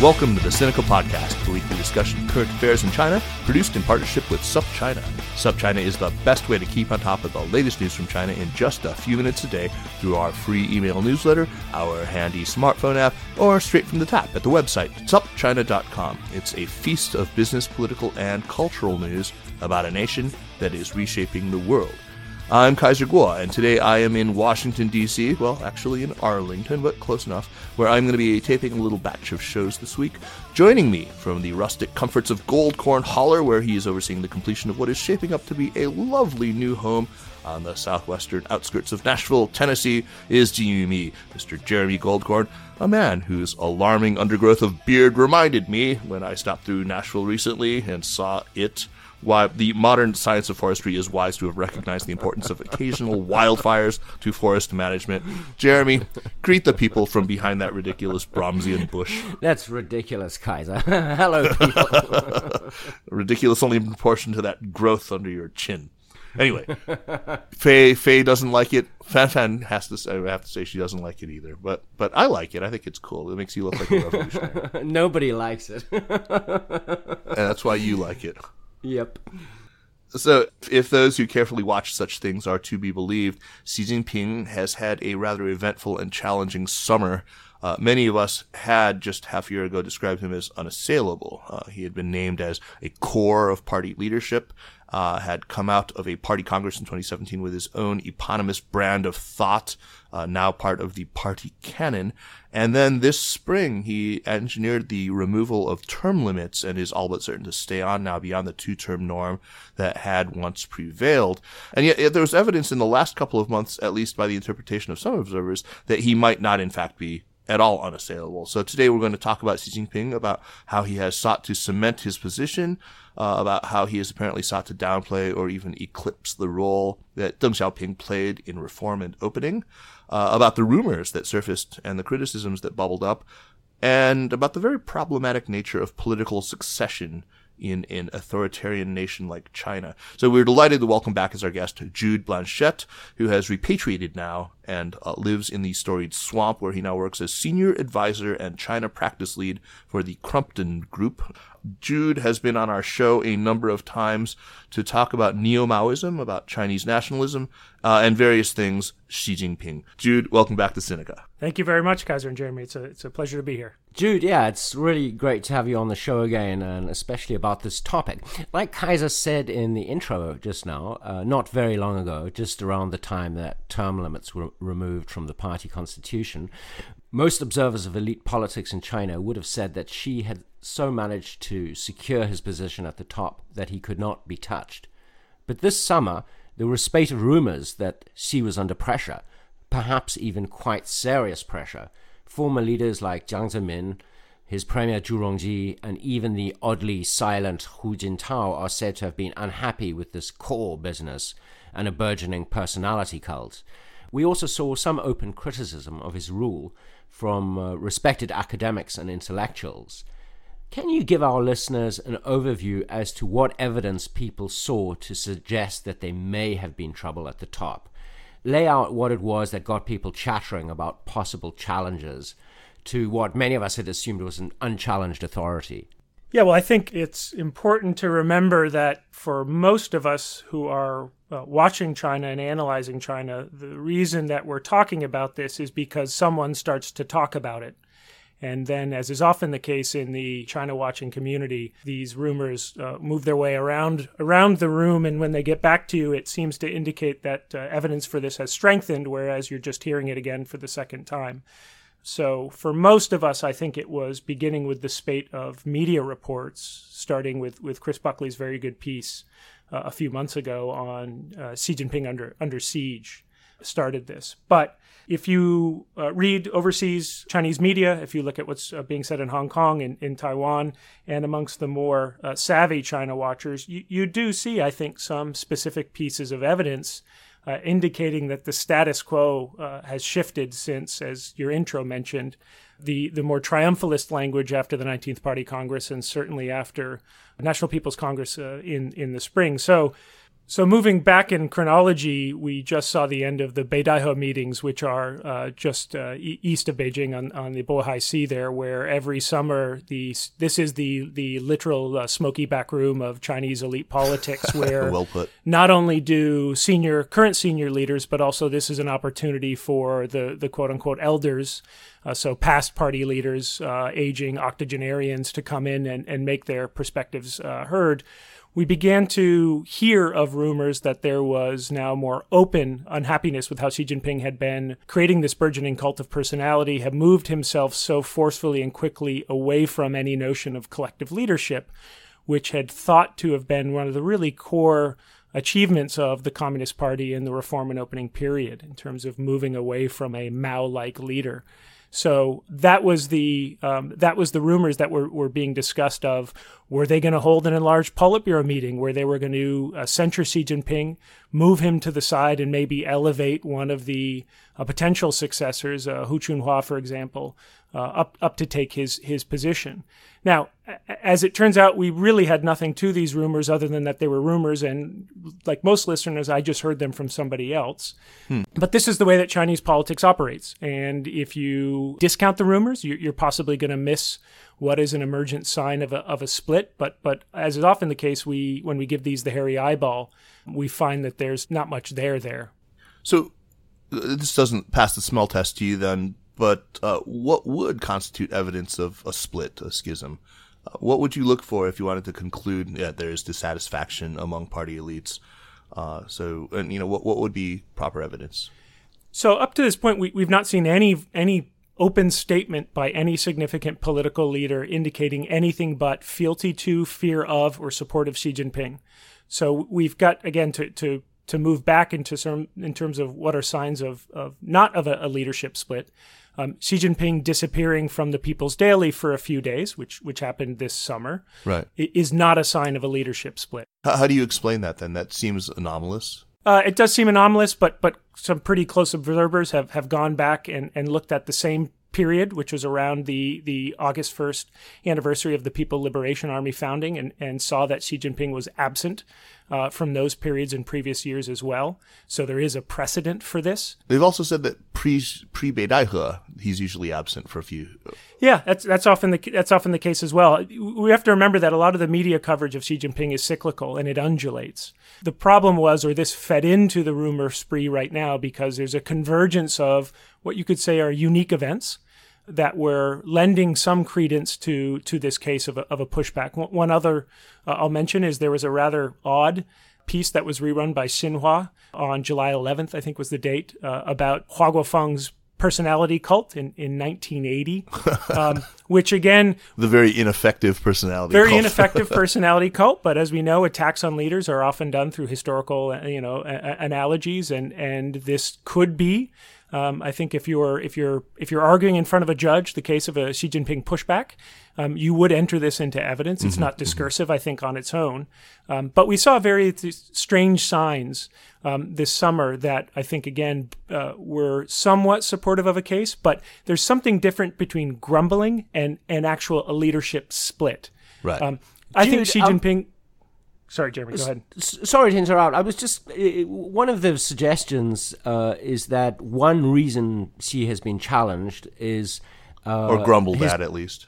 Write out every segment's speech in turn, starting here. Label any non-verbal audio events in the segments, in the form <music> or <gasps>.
Welcome to the Sinica Podcast, the weekly discussion of current affairs in China, produced in partnership with SupChina. SupChina is the best way to keep on top of the latest news from China in just a few minutes a day through our free email newsletter, our handy smartphone app, or straight from the tap at the website supchina.com. It's a feast of business, political, and cultural news about a nation that is reshaping the world. I'm Kaiser Kuo, and today I am in Washington, D.C., well, actually in Arlington, but close enough, where I'm going to be taping a little batch of shows this week. Joining me from the rustic comforts of Goldkorn Holler, where he is overseeing the completion of what is shaping up to be a lovely new home on the southwestern outskirts of Nashville, Tennessee, is GME, Mr. Jeremy Goldkorn, a man whose alarming undergrowth of beard reminded me when I stopped through Nashville recently and saw it why the modern science of forestry is wise to have recognized the importance of occasional wildfires to forest management. Jeremy, greet the people from behind that ridiculous Brahmsian bush. That's ridiculous, Kaiser. <laughs> Hello, people. <laughs> ridiculous only in proportion to that growth under your chin. Anyway, Faye Faye doesn't like it. Fan Fan has to say, I have to say she doesn't like it either. But but I like it. I think it's cool. It makes you look like a revolutionary. <laughs> Nobody likes it. and that's why you like it. Yep. So, if those who carefully watch such things are to be believed, Xi Jinping has had a rather eventful and challenging summer. Uh, many of us had just half a year ago described him as unassailable. Uh, he had been named as a core of party leadership, uh, had come out of a party congress in 2017 with his own eponymous brand of thought, uh, now part of the party canon. And then this spring, he engineered the removal of term limits and is all but certain to stay on now beyond the two term norm that had once prevailed. And yet, yet there was evidence in the last couple of months, at least by the interpretation of some observers, that he might not in fact be at all unassailable. So today we're going to talk about Xi Jinping, about how he has sought to cement his position, uh, about how he has apparently sought to downplay or even eclipse the role that Deng Xiaoping played in reform and opening, uh, about the rumors that surfaced and the criticisms that bubbled up, and about the very problematic nature of political succession in an authoritarian nation like China. So we're delighted to welcome back as our guest Jude Blanchette, who has repatriated now and uh, lives in the storied swamp where he now works as senior advisor and China practice lead for the Crumpton Group. Jude has been on our show a number of times to talk about neo-Maoism, about Chinese nationalism, uh, and various things Xi Jinping. Jude, welcome back to Sinica. Thank you very much, Kaiser and Jeremy. It's a, it's a pleasure to be here. Jude, yeah, it's really great to have you on the show again, and especially about this topic. Like Kaiser said in the intro just now, uh, not very long ago, just around the time that term limits were removed from the party constitution, most observers of elite politics in China would have said that Xi had so managed to secure his position at the top that he could not be touched. But this summer, there were a spate of rumors that Xi was under pressure, perhaps even quite serious pressure. Former leaders like Jiang Zemin, his premier Zhu Rongji, and even the oddly silent Hu Jintao are said to have been unhappy with this core business and a burgeoning personality cult. We also saw some open criticism of his rule from uh, respected academics and intellectuals. Can you give our listeners an overview as to what evidence people saw to suggest that there may have been trouble at the top? Lay out what it was that got people chattering about possible challenges to what many of us had assumed was an unchallenged authority. Yeah, well, I think it's important to remember that for most of us who are uh, watching China and analyzing China, the reason that we're talking about this is because someone starts to talk about it. And then, as is often the case in the China watching community, these rumors uh, move their way around around the room, and when they get back to you, it seems to indicate that uh, evidence for this has strengthened, whereas you're just hearing it again for the second time. So, for most of us, I think it was beginning with the spate of media reports, starting with, with Chris Buckley's very good piece uh, a few months ago on uh, Xi Jinping under, under siege, started this. But if you uh, read overseas Chinese media, if you look at what's uh, being said in Hong Kong and in Taiwan, and amongst the more uh, savvy China watchers, you, you do see, I think, some specific pieces of evidence uh, indicating that the status quo uh, has shifted since, as your intro mentioned, the, the more triumphalist language after the 19th Party Congress and certainly after National People's Congress uh, in, in the spring. So So moving back in chronology, we just saw the end of the Beidaihe meetings, which are uh, just uh, e- east of Beijing on, on the Bohai Sea there, where every summer the this is the the literal uh, smoky back room of Chinese elite politics, <laughs> where well not only do senior current senior leaders, but also this is an opportunity for the the quote unquote elders, uh, so past party leaders, uh, aging octogenarians, to come in and, and make their perspectives uh, heard we began to hear of rumors that there was now more open unhappiness with how Xi Jinping had been creating this burgeoning cult of personality, had moved himself so forcefully and quickly away from any notion of collective leadership, which had thought to have been one of the really core achievements of the Communist Party in the reform and opening period in terms of moving away from a Mao like leader. So that was the um, that was the rumors that were, were being discussed of were they going to hold an enlarged Politburo meeting where they were going to uh, censure Xi Jinping, move him to the side, and maybe elevate one of the uh, potential successors, uh, Hu Chunhua, for example, uh, up up to take his his position. Now, as it turns out, we really had nothing to these rumors other than that they were rumors, and like most listeners, I just heard them from somebody else. Hmm. But this is the way that Chinese politics operates, and if you discount the rumors, you're possibly going to miss what is an emergent sign of a, of a split. But but as is often the case, we when we give these the hairy eyeball, we find that there's not much there there. So uh, this doesn't pass the smell test to you then. But uh, what would constitute evidence of a split, a schism? Uh, what would you look for if you wanted to conclude that there is dissatisfaction among party elites? Uh, so, and you know, what what would be proper evidence? So, up to this point, we, we've not seen any any open statement by any significant political leader indicating anything but fealty to, fear of, or support of Xi Jinping. So we've got again to to to move back into some in terms of what are signs of of not of a, a leadership split. Um, Xi Jinping disappearing from the People's Daily for a few days, which which happened this summer, right, is not a sign of a leadership split. How, how do you explain that? Then that seems anomalous. Uh, it does seem anomalous, but but some pretty close observers have, have gone back and, and looked at the same period, which was around the, the August 1st anniversary of the People Liberation Army founding, and, and saw that Xi Jinping was absent uh, from those periods in previous years as well. So there is a precedent for this. They've also said that pre pre Beidaihe, he's usually absent for a few. Yeah, that's that's often the that's often the case as well. We have to remember that a lot of the media coverage of Xi Jinping is cyclical and it undulates. The problem was, or this fed into the rumor spree right now, because there's a convergence of what you could say are unique events that were lending some credence to to this case of a, of a pushback. One other uh, I'll mention is there was a rather odd piece that was rerun by Xinhua on July 11th, I think was the date, uh, about Hua Guofeng's personality cult in, in 1980, <laughs> um, which again, the very ineffective personality, very cult. ineffective <laughs> personality cult. But as we know, attacks on leaders are often done through historical, uh, you know, a- analogies, and and this could be um, I think if you're if you're if you're arguing in front of a judge the case of a Xi Jinping pushback, um, you would enter this into evidence. It's mm-hmm, not mm-hmm. discursive, mm-hmm. I think, on its own. Um, but we saw very th- strange signs um, this summer that I think again uh, were somewhat supportive of a case. But there's something different between grumbling and and actual a leadership split. Right. Um, I Jude, think Xi um, Jinping. Sorry, Jeremy, go ahead. S- sorry to interrupt. I was just. Uh, one of the suggestions uh, is that one reason Xi has been challenged is. Uh, or grumbled his, at, at least.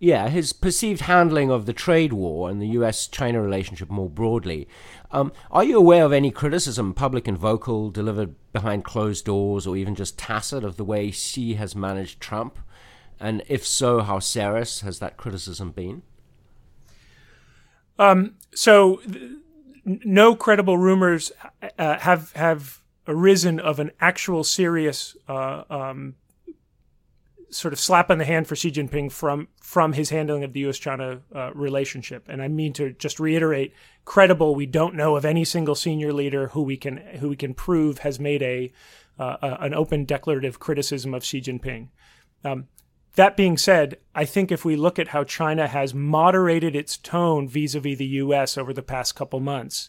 Yeah, his perceived handling of the trade war and the US China relationship more broadly. Um, are you aware of any criticism, public and vocal, delivered behind closed doors or even just tacit, of the way Xi has managed Trump? And if so, how serious has that criticism been? Um, so, no credible rumors uh, have have arisen of an actual serious uh, um, sort of slap on the hand for Xi Jinping from from his handling of the U.S.-China uh, relationship. And I mean to just reiterate, credible. We don't know of any single senior leader who we can who we can prove has made a, uh, an open declarative criticism of Xi Jinping. Um, that being said, I think if we look at how China has moderated its tone vis-a-vis the U.S. over the past couple months,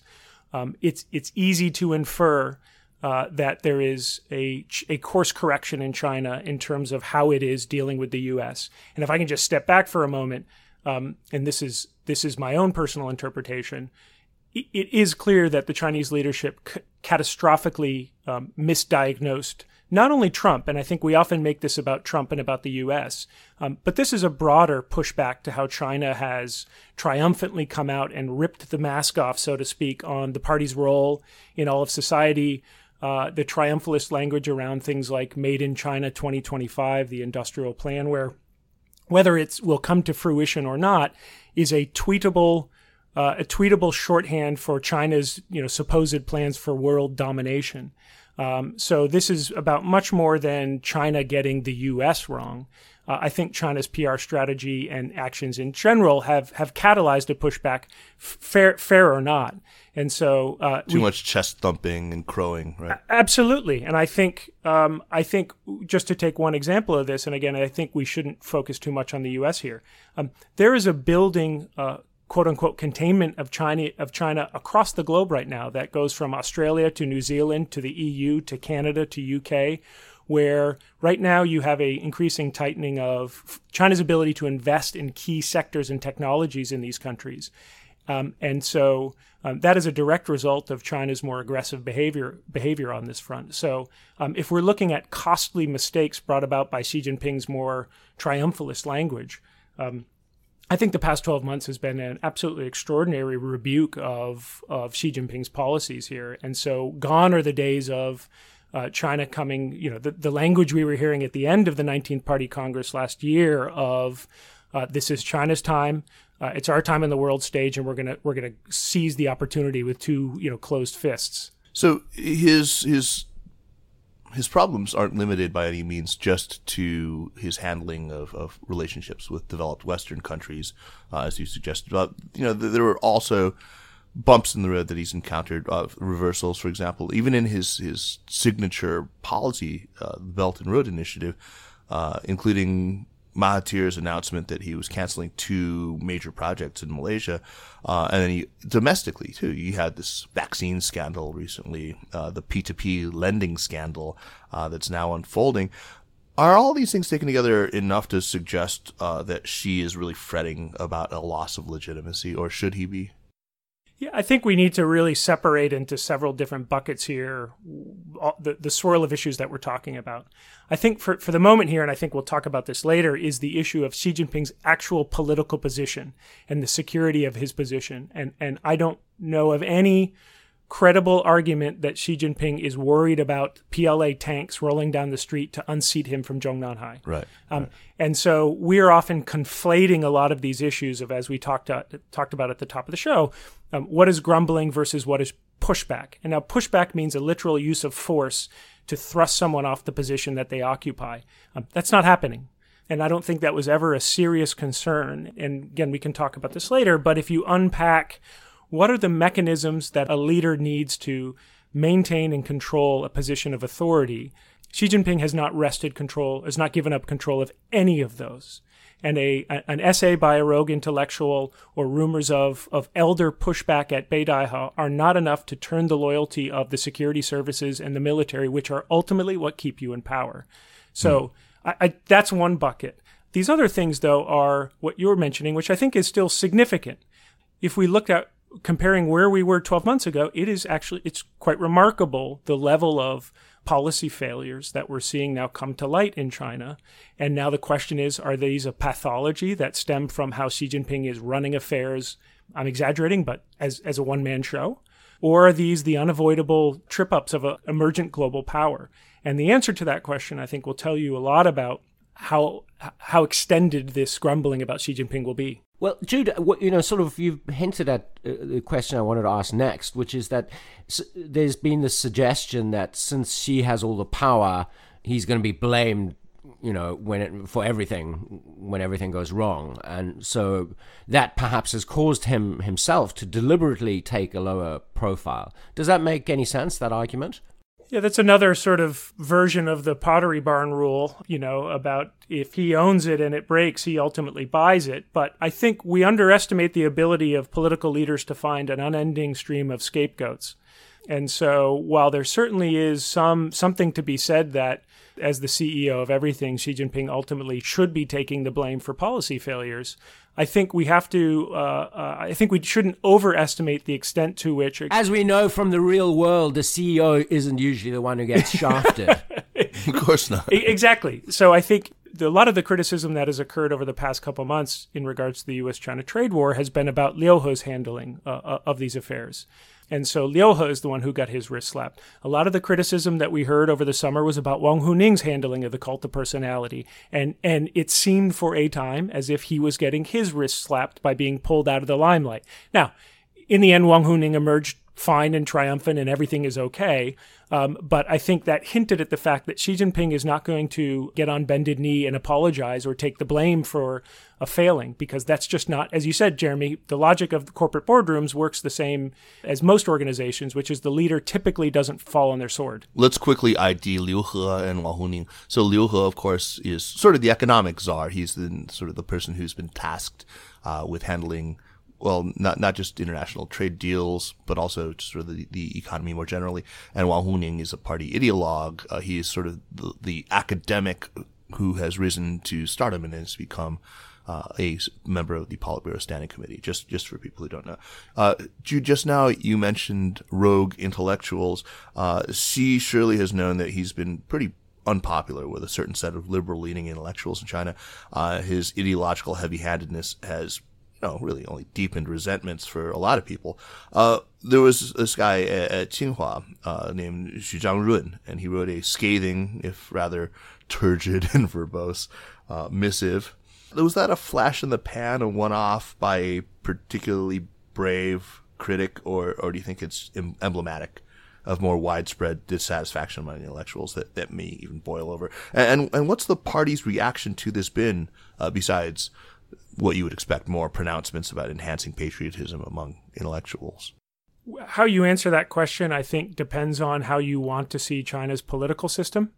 um, it's it's easy to infer uh, that there is a a course correction in China in terms of how it is dealing with the U.S. And if I can just step back for a moment, um, and this is this is my own personal interpretation, it is clear that the Chinese leadership c- catastrophically um, misdiagnosed not only Trump, and I think we often make this about Trump and about the U.S., um, but this is a broader pushback to how China has triumphantly come out and ripped the mask off, so to speak, on the party's role in all of society. Uh, the triumphalist language around things like Made in China 2025, the industrial plan, where whether it will come to fruition or not, is a tweetable uh, a tweetable shorthand for China's you know supposed plans for world domination. Um, so this is about much more than China getting the U.S. wrong. Uh, I think China's PR strategy and actions in general have have catalyzed a pushback, fair fair or not. And so uh, too we, much chest thumping and crowing, right? Absolutely. And I think um, I think just to take one example of this, and again, I think we shouldn't focus too much on the U.S. here. Um, there is a building uh, quote unquote containment of China of China across the globe right now that goes from Australia to New Zealand to the EU to Canada to UK where right now you have a increasing tightening of China's ability to invest in key sectors and technologies in these countries. Um, and so um, that is a direct result of China's more aggressive behavior behavior on this front. So um, if we're looking at costly mistakes brought about by Xi Jinping's more triumphalist language, um, I think the past 12 months has been an absolutely extraordinary rebuke of, of Xi Jinping's policies here. And so gone are the days of uh, China coming, you know, the, the language we were hearing at the end of the 19th Party Congress last year of uh, this is China's time. Uh, it's our time on the world stage, and we're gonna we're gonna seize the opportunity with two you know closed fists. So his his his problems aren't limited by any means just to his handling of, of relationships with developed Western countries, uh, as you suggested. You know, there were also bumps in the road that he's encountered, uh, reversals, for example, even in his his signature policy, uh, Belt and Road Initiative, uh, including Mahathir's announcement that he was canceling two major projects in Malaysia, uh, and then he domestically too. You had this vaccine scandal recently, uh, the P2P lending scandal uh, that's now unfolding. Are all these things taken together enough to suggest uh, that Xi is really fretting about a loss of legitimacy, or should he be? Yeah, I think we need to really separate into several different buckets here the, the swirl of issues that we're talking about. I think for, for the moment here, and I think we'll talk about this later, is the issue of Xi Jinping's actual political position and the security of his position. And, and I don't know of any credible argument that Xi Jinping is worried about PLA tanks rolling down the street to unseat him from Zhongnanhai. Right, um, right. And so we're often conflating a lot of these issues of, as we talked uh, talked about at the top of the show, um, what is grumbling versus what is pushback. And now pushback means a literal use of force to thrust someone off the position that they occupy. Um, that's not happening. And I don't think that was ever a serious concern. And again, we can talk about this later. But if you unpack what are the mechanisms that a leader needs to maintain and control a position of authority? Xi Jinping has not wrested control, has not given up control of any of those. And a, an essay by a rogue intellectual or rumors of, of elder pushback at Beidaihe are not enough to turn the loyalty of the security services and the military, which are ultimately what keep you in power. So mm. I, I, that's one bucket. These other things, though, are what you're mentioning, which I think is still significant. If we look at comparing where we were 12 months ago, it is actually it's quite remarkable the level of policy failures that we're seeing now come to light in China. And now the question is, are these a pathology that stem from how Xi Jinping is running affairs? I'm exaggerating, but as as a one man show, or are these the unavoidable trip ups of an emergent global power? And the answer to that question, I think, will tell you a lot about how how extended this grumbling about Xi Jinping will be. Well, Jude, you know, sort of, you've hinted at uh, the question I wanted to ask next, which is that there's been this suggestion that since Xi has all the power, he's going to be blamed, you know, when it, for everything when everything goes wrong, and so that perhaps has caused him himself to deliberately take a lower profile. Does that make any sense? That argument? Yeah, that's another sort of version of the pottery barn rule, you know, about if he owns it and it breaks, he ultimately buys it. But I think we underestimate the ability of political leaders to find an unending stream of scapegoats. And so while there certainly is some something to be said that as the CEO of everything, Xi Jinping ultimately should be taking the blame for policy failures. I think we have to. Uh, uh, I think we shouldn't overestimate the extent to which, as we know from the real world, the CEO isn't usually the one who gets shafted. <laughs> of course not. exactly. So I think the, a lot of the criticism that has occurred over the past couple months in regards to the U.S.-China trade war has been about Liu He's handling uh, uh, of these affairs. And so Liu is the one who got his wrist slapped. A lot of the criticism that we heard over the summer was about Wang Huning's handling of the cult of personality. And, and it seemed for a time as if he was getting his wrist slapped by being pulled out of the limelight. Now, in the end, Wang Huning emerged fine and triumphant and everything is okay. Um, but I think that hinted at the fact that Xi Jinping is not going to get on bended knee and apologize or take the blame for a failing because that's just not, as you said, Jeremy, the logic of the corporate boardrooms works the same as most organizations, which is the leader typically doesn't fall on their sword. Let's quickly ID Liu He and Wang Huning. So Liu He, of course, is sort of the economic czar. He's the sort of the person who's been tasked uh, with handling well, not not just international trade deals, but also sort of the, the economy more generally. And Wang Huning is a party ideologue. Uh, he is sort of the, the, academic who has risen to stardom and has become uh, a member of the Politburo Standing Committee. Just just for people who don't know, uh, just now you mentioned rogue intellectuals. Uh, surely has known that he's been pretty unpopular with a certain set of liberal leaning intellectuals in China. Uh, his ideological heavy handedness has know, really only deepened resentments for a lot of people. Uh, there was this guy at, at Tsinghua uh, named Xu Zhangrun, and he wrote a scathing, if rather turgid <laughs> and verbose, uh, missive. Was that a flash in the pan, a one-off by a particularly brave critic, or, or do you think it's emblematic? of more widespread dissatisfaction among intellectuals that, that may even boil over. And, and, and what's the party's reaction to this been, uh, besides what you would expect more pronouncements about enhancing patriotism among intellectuals. How you answer that question, I think, depends on how you want to see China's political system.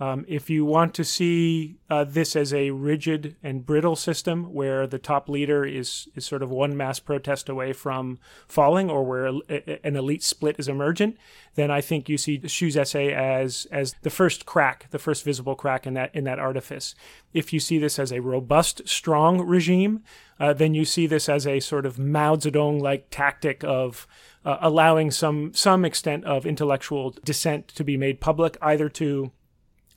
Um, if you want to see uh, this as a rigid and brittle system where the top leader is, is sort of one mass protest away from falling or where a, an elite split is emergent, then I think you see Xu's essay as, as the first crack, the first visible crack in that, in that artifice. If you see this as a robust, strong regime, uh, then you see this as a sort of Mao Zedong like tactic of uh, allowing some, some extent of intellectual dissent to be made public, either to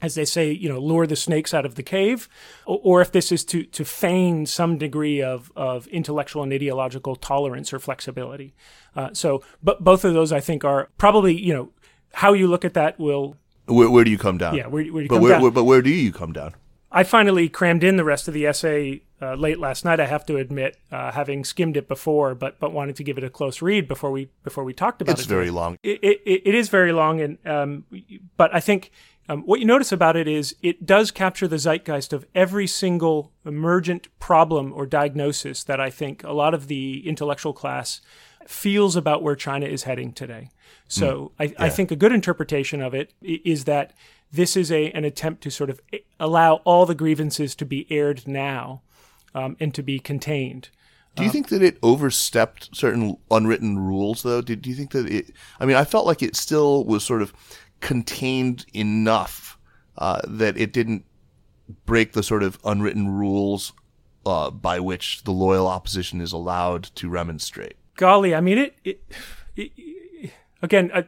as they say, you know, lure the snakes out of the cave, or, or, if this is to to feign some degree of of intellectual and ideological tolerance or flexibility. Uh, so, but both of those, I think, are probably you know how you look at that will. Where, where do you come down? Yeah, where, where do you but come where, down? Where, but where do you come down? I finally crammed in the rest of the essay uh, late last night. I have to admit, uh, having skimmed it before, but but wanted to give it a close read before we before we talked about it's it. It's very long. It, it, it is very long, and um, but I think um, what you notice about it is it does capture the zeitgeist of every single emergent problem or diagnosis that I think a lot of the intellectual class feels about where China is heading today. So mm, I, yeah. I, think a good interpretation of it is that this is a an attempt to sort of allow all the grievances to be aired now um, and to be contained. Do you um, think that it overstepped certain unwritten rules, though? Did do you think that it? I mean, I felt like it still was sort of contained enough uh, that it didn't break the sort of unwritten rules uh, by which the loyal opposition is allowed to remonstrate. Golly, I mean, it. it, it again, uh,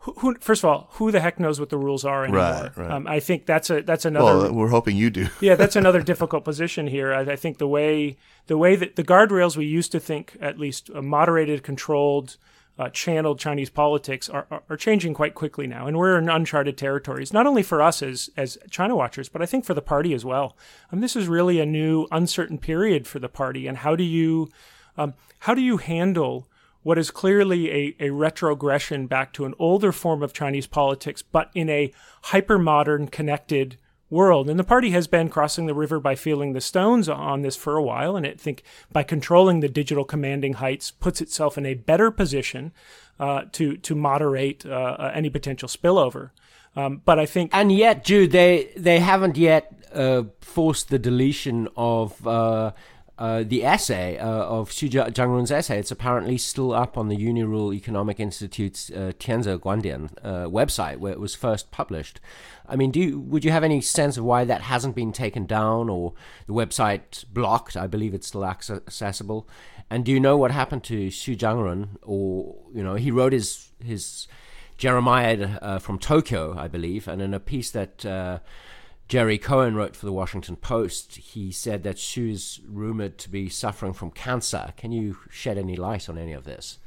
who, who, first of all, who the heck knows what the rules are anymore? Right, right. Um, I think that's a that's another. Well, we're hoping you do. <laughs> yeah, that's another difficult position here. I, I, think the way the way that the guardrails we used to think at least moderated, controlled uh, channeled Chinese politics are, are, are, changing quite quickly now, and we're in uncharted territories. Not only for us as as China watchers, but I think for the party as well. Um, this is really a new uncertain period for the party, and how do you um, how do you handle what is clearly a, a retrogression back to an older form of Chinese politics, but in a hyper modern, connected world. And the party has been crossing the river by feeling the stones on this for a while. And I think by controlling the digital commanding heights, puts itself in a better position uh, to to moderate uh, uh any potential spillover. Um, but I think, and yet, Jude, they they haven't yet uh, forced the deletion of uh, uh, the essay uh, of Xu Zhangrun's essay, it's apparently still up on the Unirule Economic Institute's uh, Guandian uh, website where it was first published. I mean, do you, would you have any sense of why that hasn't been taken down or the website blocked? I believe it's still accessible. And do you know what happened to Xu Zhangrun? Or you know, he wrote his his Jeremiad uh, from Tokyo, I believe, and in a piece that uh, Jerry Cohen wrote for the Washington Post, he said that Xu's rumored to be suffering from cancer. Can you shed any light on any of this?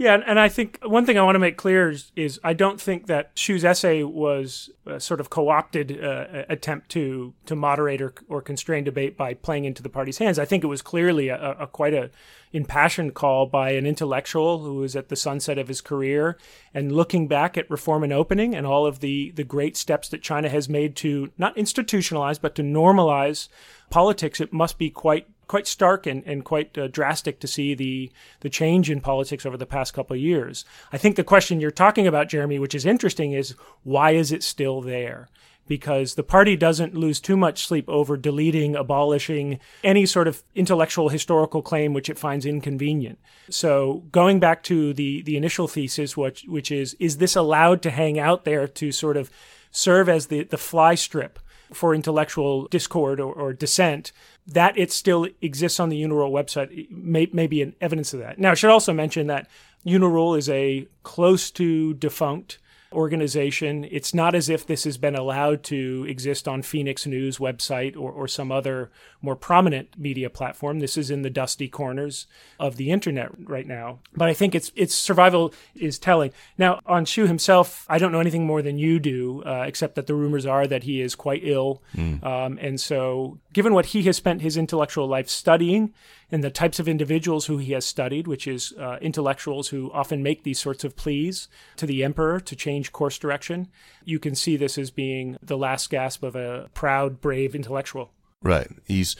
Yeah, and I think one thing I want to make clear is, is I don't think that Xu's essay was a sort of co-opted uh, attempt to to moderate or, or constrain debate by playing into the party's hands. I think it was clearly a, a quite a impassioned call by an intellectual who was at the sunset of his career and looking back at reform and opening and all of the the great steps that China has made to not institutionalize but to normalize politics. It must be quite quite stark and, and quite uh, drastic to see the the change in politics over the past couple of years. I think the question you're talking about, Jeremy, which is interesting, is why is it still there? Because the party doesn't lose too much sleep over deleting, abolishing any sort of intellectual historical claim which it finds inconvenient. So going back to the the initial thesis, which which is is this allowed to hang out there to sort of serve as the the fly strip for intellectual discord or, or dissent, that it still exists on the Unirule website may, may be an evidence of that. Now, I should also mention that Unirule is a close to defunct organization. It's not as if this has been allowed to exist on Phoenix News website or, or some other more prominent media platform. This is in the dusty corners of the internet right now. But I think its its survival is telling. Now, on Xu himself, I don't know anything more than you do, uh, except that the rumors are that he is quite ill. Mm. Um, and so, given what he has spent his intellectual life studying, and the types of individuals who he has studied, which is uh, intellectuals who often make these sorts of pleas to the emperor to change course direction. You can see this as being the last gasp of a proud, brave intellectual. Right. He's,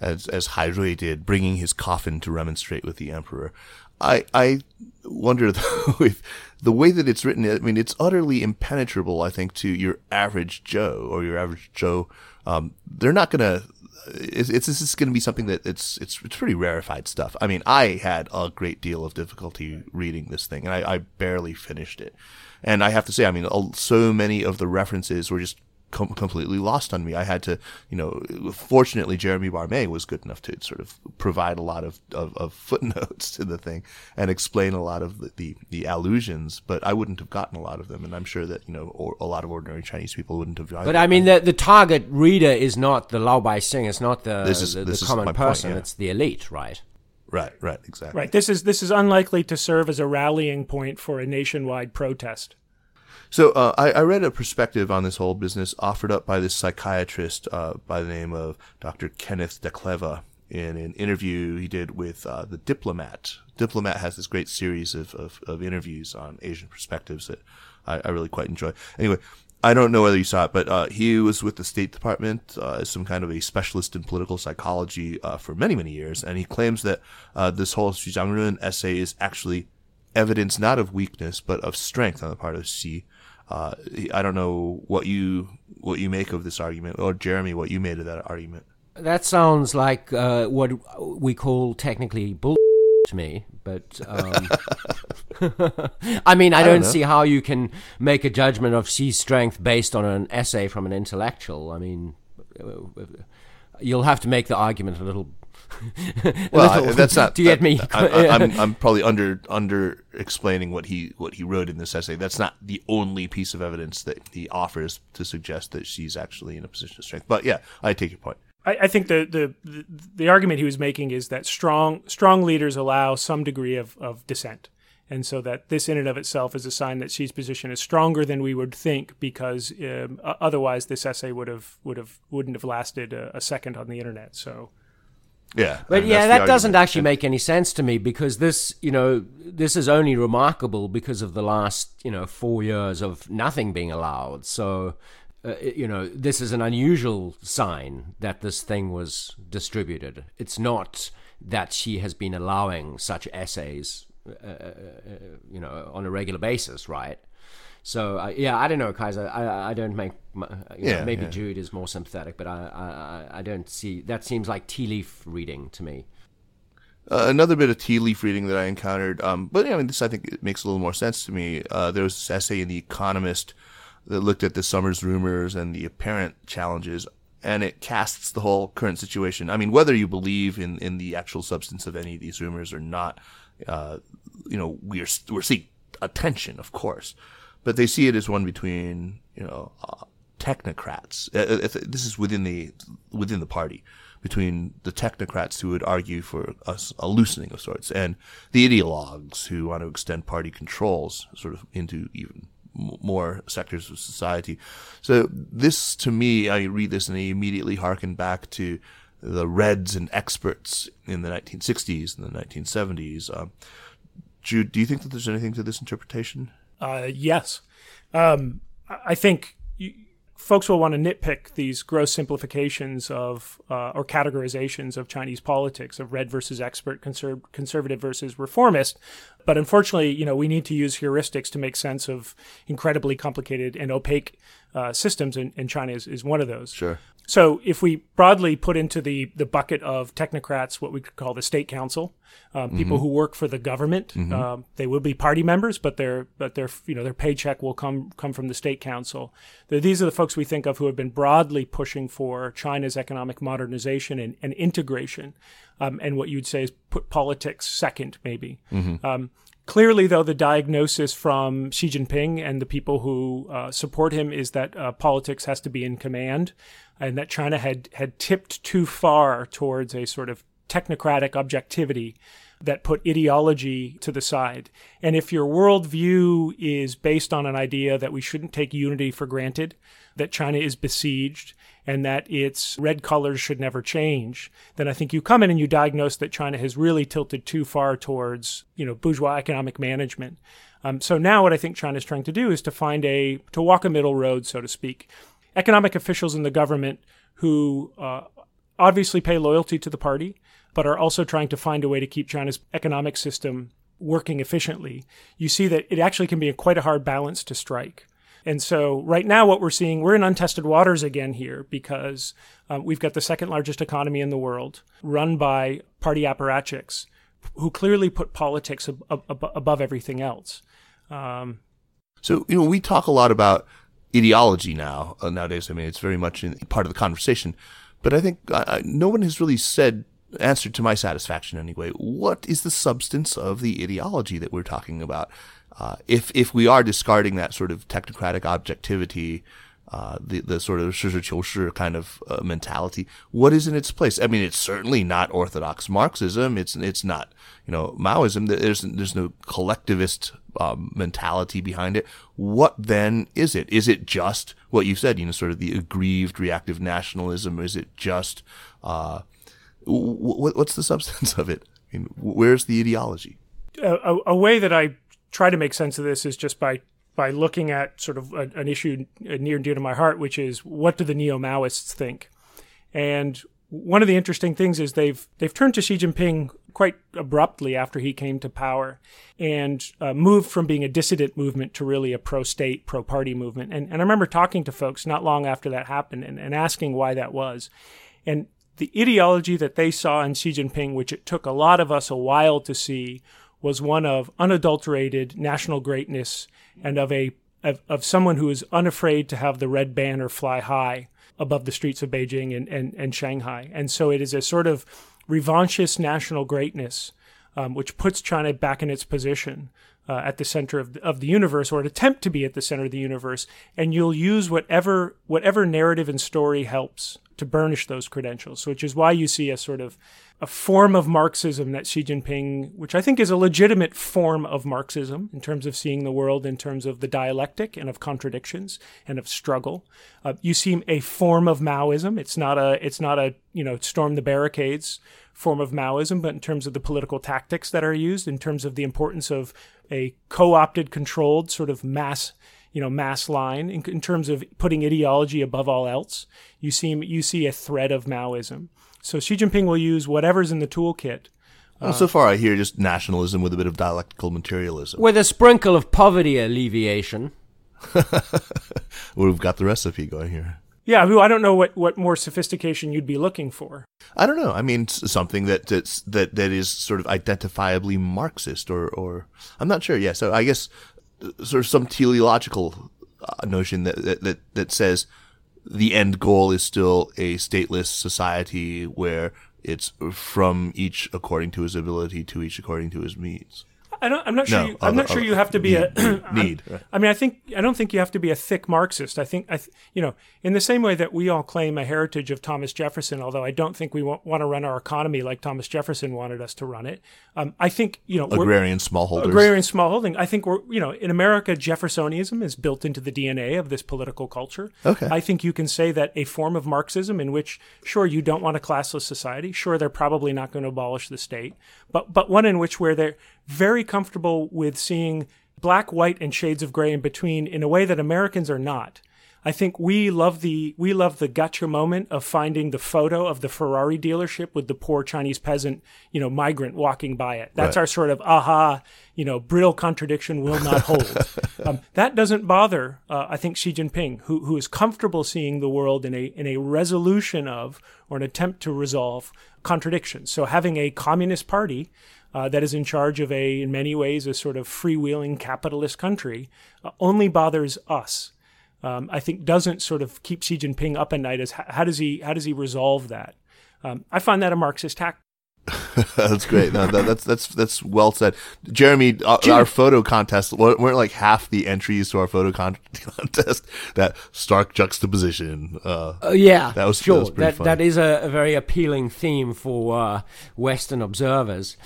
as, as Hai Rui did, bringing his coffin to remonstrate with the emperor. I, I wonder <laughs> though if the way that it's written, I mean, it's utterly impenetrable, I think, to your average Joe or your average Joe. Um, they're not going to it's, it's this is going to be something that it's it's it's pretty rarefied stuff. I mean, I had a great deal of difficulty reading this thing, and I, I barely finished it. And I have to say, I mean, so many of the references were just com- completely lost on me. I had to, you know, fortunately, Jeremy Barmé was good enough to sort of provide a lot of, of, of <laughs> footnotes to the thing and explain a lot of the, the, the, allusions, but I wouldn't have gotten a lot of them. And I'm sure that, you know, or, a lot of ordinary Chinese people wouldn't have. But I mean, the, the target reader is not the Lao Bai Sing, it's not the, this is, the, the common person, point, yeah. it's the elite, right? Right, right, exactly. Right. This is this is unlikely to serve as a rallying point for a nationwide protest. So uh, I, I, read a perspective on this whole business offered up by this psychiatrist uh, by the name of Dr. Kenneth Dekleva in an interview he did with uh, the Diplomat. Diplomat has this great series of, of, of interviews on Asian perspectives that I, I, really quite enjoy. Anyway, I don't know whether you saw it, but uh, he was with the State Department uh, as some kind of a specialist in political psychology uh, for many, many years, and he claims that this whole Xu Zhangrun essay is actually evidence not of weakness but of strength on the part of Xi uh, I don't know what you what you make of this argument, or Jeremy, what you made of that argument. That sounds like uh, what we call technically bull <laughs> to me, but um, <laughs> I mean, I, I don't, don't see how you can make a judgment of Xi's strength based on an essay from an intellectual. I mean, you'll have to make the argument a little well, I, that's not. <laughs> Do you that, get me? I, am <laughs> I'm, I'm probably under under explaining what he what he wrote in this essay. That's not the only piece of evidence that he offers to suggest that Xi's actually in a position of strength. But yeah, I take your point. I, I think the, the, the the argument he was making is that strong strong leaders allow some degree of, of dissent and so that this in and of itself is a sign that Xi's position is stronger than we would think because um, otherwise this essay would have would have wouldn't have lasted a, a second on the internet so yeah. But yeah, that doesn't actually make any sense to me because this, you know, this is only remarkable because of the last, you know, four years of nothing being allowed. So, uh, you know, this is an unusual sign that this thing was distributed. It's not that Xi has been allowing such essays, uh, uh, uh you know, on a regular basis, right? So uh, yeah, I don't know, Kaiser. I I don't make. My, you know, Yeah, maybe yeah. Jude is more sympathetic, but I, I I- don't see that seems like tea leaf reading to me. Uh, another bit of tea leaf reading that I encountered, um, but I mean, this I think it makes a little more sense to me. Uh, there was this essay in The Economist that looked at the summer's rumors and the apparent challenges, and it casts the whole current situation. I mean, whether you believe in, in the actual substance of any of these rumors or not, uh, you know, we are we're seeing attention, of course, but they see it as one between you know uh, technocrats. Uh, uh, this is within the within the party between the technocrats who would argue for a loosening of sorts and the ideologues who want to extend party controls sort of into even more sectors of society. So this, to me, I read this and I immediately harken back to the Reds and experts in the 1960s and the 1970s. Um, Jude, do you think that there's anything to this interpretation? Uh, yes. Um, I think you, folks will want to nitpick these gross simplifications of uh, or categorizations of Chinese politics of red versus expert, conserv- conservative versus reformist. But unfortunately, you know, we need to use heuristics to make sense of incredibly complicated and opaque uh, systems, and, and China is, is one of those. Sure. So, if we broadly put into the, the bucket of technocrats what we could call the state council, um, people who work for the government, um, they will be party members, but their but their you know their paycheck will come come from the state council. These are the folks we think of who have been broadly pushing for China's economic modernization and, and integration, um, and what you'd say is put politics second, maybe. Um, Clearly, though, the diagnosis from Xi Jinping and the people who uh, support him is that uh, politics has to be in command, and that China had had tipped too far towards a sort of technocratic objectivity that put ideology to the side. And if your worldview is based on an idea that we shouldn't take unity for granted, that China is besieged, and that its red colors should never change, then I think you come in and you diagnose that China has really tilted too far towards, you know, bourgeois economic management. Um, so now what I think China is trying to do is to find a, to walk a middle road, so to speak. Economic officials in the government who uh, obviously pay loyalty to the party, but are also trying to find a way to keep China's economic system working efficiently. You see that it actually can be quite a hard balance to strike. And so, right now, what we're seeing, we're in untested waters again here because um, we've got the second largest economy in the world, run by party apparatchiks, who clearly put politics ab- ab- above everything else. Um, So, you know, we talk a lot about ideology now, uh, nowadays. I mean, it's very much in, part of the conversation. But I think no one has really said, answered to my satisfaction anyway, what is the substance of the ideology that we're talking about? Uh, if, if we are discarding that sort of technocratic objectivity, uh, the, the sort of 实事求是 kind of uh, mentality, what is in its place? I mean, it's certainly not orthodox Marxism. It's, it's not, you know, Maoism. There's, there's no collectivist um, mentality behind it. What then is it? Is it just what you said, you know, sort of the aggrieved reactive nationalism? Is it just, uh, w- w- what's the <laughs> substance of it? I mean, where's the ideology? a, a, a way that I try to make sense of this is just by by looking at sort of a, an issue near and dear to my heart, which is what do the neo Maoists think? And one of the interesting things is they've they've turned to Xi Jinping quite abruptly after he came to power, and uh, moved from being a dissident movement to really a pro-state, pro-party movement. And, and I remember talking to folks not long after that happened and, and asking why that was. And the ideology that they saw in Xi Jinping, which it took a lot of us a while to see, was one of unadulterated national greatness and of a of, of someone who is unafraid to have the red banner fly high above the streets of Beijing and, and, and Shanghai. And so it is a sort of revanchist national greatness, um, which puts China back in its position uh, at the center of the, of the universe, or an attempt to be at the center of the universe. And you'll use whatever whatever narrative and story helps to burnish those credentials. Which is why you see a sort of a form of Marxism that Xi Jinping, which I think is a legitimate form of Marxism in terms of seeing the world in terms of the dialectic and of contradictions and of struggle. Uh, you see a form of Maoism. It's not a it's not a you know storm the barricades form of Maoism, but in terms of the political tactics that are used, in terms of the importance of a co-opted, controlled sort of mass you know mass line in, in terms of putting ideology above all else. You see you see a thread of Maoism. So Xi Jinping will use whatever's in the toolkit. Well, so far I hear just nationalism with a bit of dialectical materialism. With a sprinkle of poverty alleviation. <laughs> We've got the recipe going here. Yeah, I, I don't know what, what more sophistication you'd be looking for. I don't know. I mean, something that that's, that that is sort of identifiably Marxist, or or I'm not sure. Yeah, so I guess uh, sort of some teleological uh, notion that, that that that says the end goal is still a stateless society where it's from each according to his ability to each according to his means. I don't, I'm not sure. No, you, I'm not sure you have to be a need. <clears throat> I mean, I think I don't think you have to be a thick Marxist. I think I, th- you know, in the same way that we all claim a heritage of Thomas Jefferson, although I don't think we want, want to run our economy like Thomas Jefferson wanted us to run it. Um, I think you know, Agrarian smallholders. agrarian smallholding. I think we're you know, in America, Jeffersonianism is built into the DNA of this political culture. Okay. I think you can say that a form of Marxism in which, sure, you don't want a classless society. Sure, they're probably not going to abolish the state, but but one in which where they're very comfortable with seeing black, white, and shades of gray in between in a way that Americans are not. I think we love the we love the gotcha moment of finding the photo of the Ferrari dealership with the poor Chinese peasant, you know, migrant walking by it. That's Right. our sort of aha, you know, brittle contradiction will not <laughs> hold. um, that doesn't bother, uh, I think, Xi Jinping, who who is comfortable seeing the world in a in a resolution of or an attempt to resolve contradictions. So having a communist party uh, that is in charge of a, in many ways, a sort of freewheeling capitalist country, uh, only bothers us. Um, I think doesn't sort of keep Xi Jinping up at night. As how, how does he how does he resolve that? Um, I find that a Marxist tactic. <laughs> that's great. No, that, that's that's that's well said, Jeremy. Our, our photo contest weren't weren't like half the entries to our photo con- <laughs> contest that stark juxtaposition. Uh, Uh, yeah, That was- that sure. was that, that is a, a very appealing theme for uh, Western observers.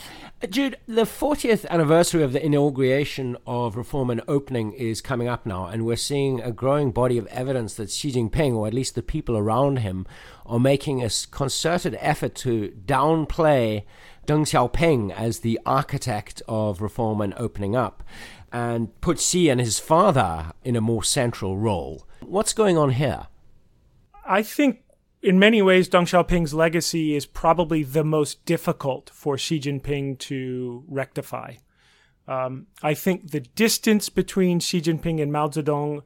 Jude, the 40th anniversary of the inauguration of Reform and Opening is coming up now, and we're seeing a growing body of evidence that Xi Jinping, or at least the people around him, are making a concerted effort to downplay Deng Xiaoping as the architect of reform and opening up, and put Xi and his father in a more central role. What's going on here? I think in many ways, Deng Xiaoping's legacy is probably the most difficult for Xi Jinping to rectify. Um, I think the distance between Xi Jinping and Mao Zedong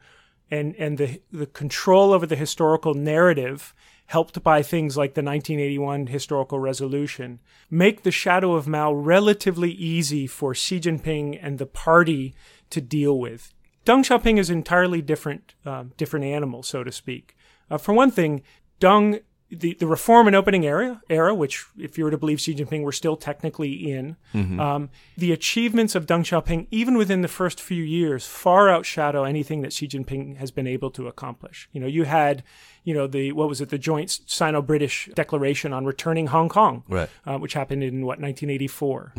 and, and the, the control over the historical narrative, helped by things like the 1981 historical resolution, make the shadow of Mao relatively easy for Xi Jinping and the party to deal with. Deng Xiaoping is entirely different, um, different animal, so to speak. Uh, for one thing, Deng, the, the reform and opening era, era, which, if you were to believe Xi Jinping, we're still technically in, um, the achievements of Deng Xiaoping, even within the first few years, far outshadow anything that Xi Jinping has been able to accomplish. You know, you had, you know, the what was it, the joint Sino-British declaration on returning Hong Kong, Right. uh, which happened in what 1984.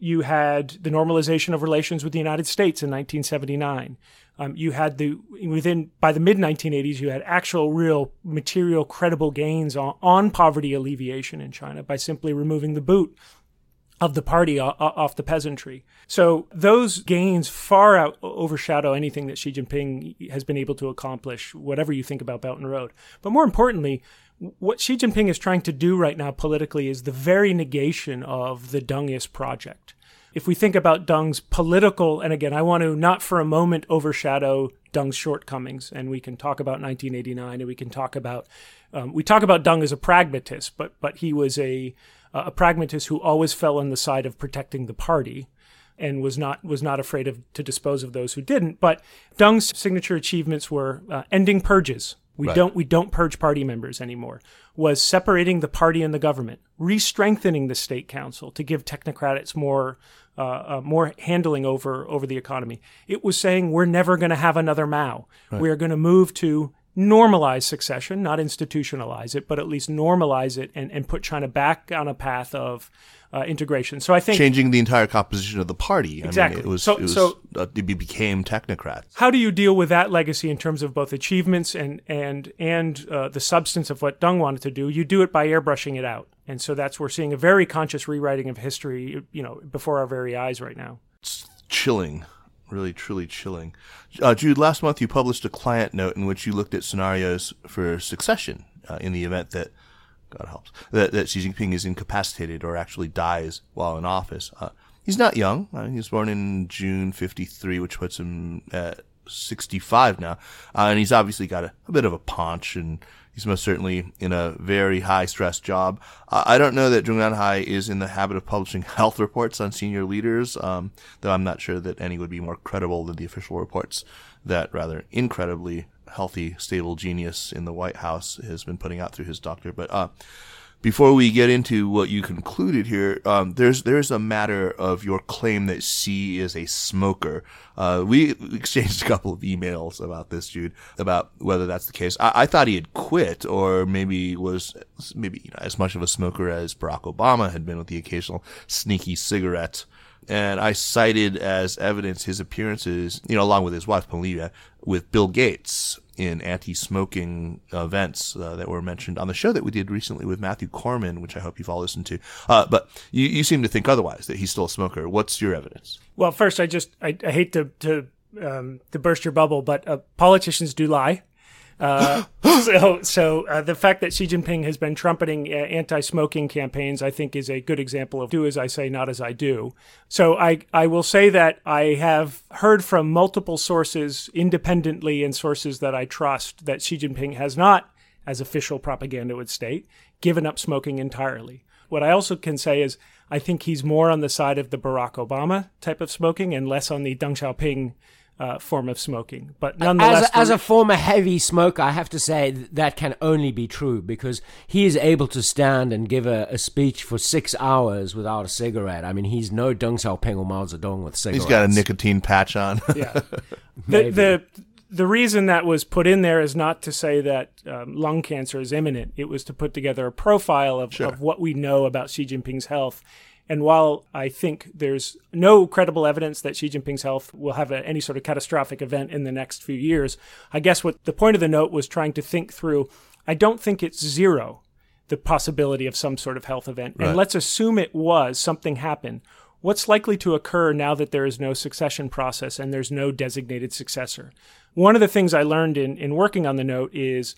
You had the normalization of relations with the United States in 1979. Um, you had the within by the mid 1980s, you had actual, real, material, credible gains on, on poverty alleviation in China by simply removing the boot of the party off the peasantry. So those gains far out overshadow anything that Xi Jinping has been able to accomplish, whatever you think about Belt and Road. But more importantly, what Xi Jinping is trying to do right now politically is the very negation of the Dengist project. If we think about Deng's political, and again, I want to not for a moment overshadow Deng's shortcomings, and we can talk about 1989, and we can talk about, um, we talk about Deng as a pragmatist, but but he was a a pragmatist who always fell on the side of protecting the party and was not was not afraid of to dispose of those who didn't. But Deng's signature achievements were uh, ending purges. We Right. don't we don't purge party members anymore. Was separating the party and the government, re-strengthening the state council to give technocrats more uh, uh, more handling over over the economy. It was saying we're never going to have another Mao. We are going to move to normalize succession, not institutionalize it, but at least normalize it and, and put China back on a path of uh, integration. So I think Changing the entire composition of the party. I Exactly. Mean, it was. So- it was, so- uh, it became technocrats. how do you deal with that legacy in terms of both achievements and and and uh, the substance of what Deng wanted to do? You do it by airbrushing it out, and so that's we're seeing a very conscious rewriting of history, you know, before our very eyes right now. It's chilling, really truly chilling. Uh, Jude, last month you published a client note in which you looked at scenarios for succession uh, in the event that, God helps, that, that Xi Jinping is incapacitated or actually dies while in office. Uh, he's not young. Uh, he was born in June 53, which puts him at 65 now, uh, and he's obviously got a, a, bit of a paunch, and he's most certainly in a very high stress job. Uh, I don't know that Zhongnanhai is in the habit of publishing <laughs> health reports on senior leaders, um, though I'm not sure that any would be more credible than the official reports that rather incredibly healthy, stable genius in the White House has been putting out through his doctor. But uh, before we get into what you concluded here, um, there's there's a matter of your claim that Xi is a smoker. Uh, we <laughs> exchanged a couple of emails about this, Jude, about whether that's the case. I, I, thought he had quit, or maybe was maybe you know, as much of a smoker as Barack Obama had been with the occasional sneaky cigarette. And I cited as evidence his appearances, you know, along with his wife Melania, with Bill Gates in anti-smoking events uh, that were mentioned on the show that we did recently with Matthew Kohrman, which I hope you've all listened to. Uh, but you, you seem to think otherwise that he's still a smoker. What's your evidence? Well, first, I just I, I hate to to um, to burst your bubble, but uh, politicians do lie. Uh, <gasps> so, so uh, the fact that Xi Jinping has been trumpeting uh, anti-smoking campaigns, I think, is a good example of "do as I say, not as I do." So, I I will say that I have heard from multiple sources, independently and sources that I trust, that Xi Jinping has not, as official propaganda would state, given up smoking entirely. What I also can say is I think he's more on the side of the Barack Obama type of smoking and less on the Deng Xiaoping uh, form of smoking. But nonetheless, as a, as a former heavy smoker, I have to say that can only be true because he is able to stand and give a, a speech for six hours without a cigarette. I mean, he's no Deng Xiaoping or Mao Zedong with cigarettes. He's got a nicotine patch on. <laughs> yeah. <laughs> the, the the reason that was put in there is not to say that um, lung cancer is imminent. It was to put together a profile of, sure. of what we know about Xi Jinping's health and while I think there's no credible evidence that Xi Jinping's health will have a, any sort of catastrophic event in the next few years, I guess what the point of the note was trying to think through. I don't think it's zero, the possibility of some sort of health event. Right. And let's assume it was, something happened. What's likely to occur now that there is no succession process and there's no designated successor? One of the things I learned in, in working on the note is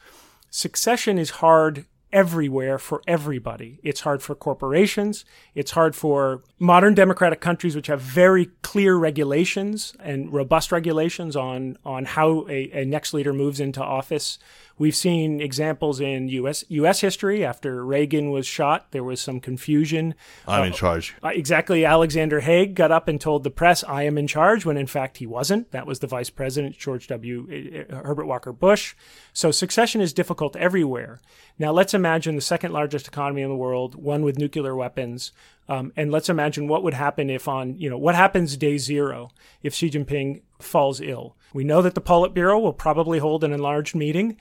succession is hard everywhere for everybody. It's hard for corporations. It's hard for modern democratic countries, which have very clear regulations and robust regulations on, on how a, a next leader moves into office. We've seen examples in U.S. U.S. history. After Reagan was shot, there was some confusion. I'm uh, in charge. Uh, exactly. Alexander Haig got up and told the press, "I am in charge," when in fact he wasn't. That was the vice president, George W. Uh, Herbert Walker Bush. So succession is difficult everywhere. Now let's imagine the second largest economy in the world, one with nuclear weapons. Um, and let's imagine what would happen if on, you know, what happens day zero if Xi Jinping falls ill. We know that the Politburo will probably hold an enlarged meeting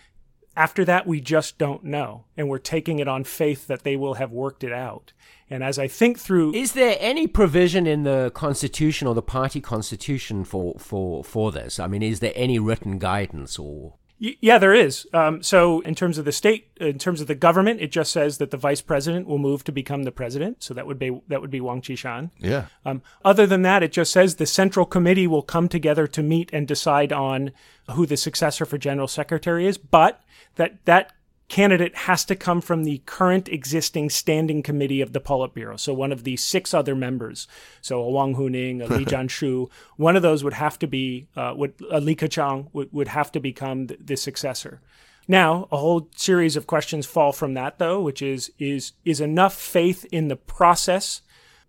after that, we just don't know. And we're taking it on faith that they will have worked it out. And as I think through. Is there any provision in the constitution or the party constitution for, for, for this? I mean, is there any written guidance or. Yeah, there is. Um, so, in terms of the state, in terms of the government, it just says that the vice president will move to become the president. So that would be that would be Wang Qishan. Yeah. Um, other than that, it just says the central committee will come together to meet and decide on who the successor for general secretary is. But that that candidate has to come from the current existing standing committee of the Politburo. So one of the six other members. So a Wang Huning, a Li <laughs> Zhanshu, one of those would have to be, uh, would, a Li Keqiang would, would have to become the, the successor. Now, a whole series of questions fall from that, though, which is is is enough faith in the process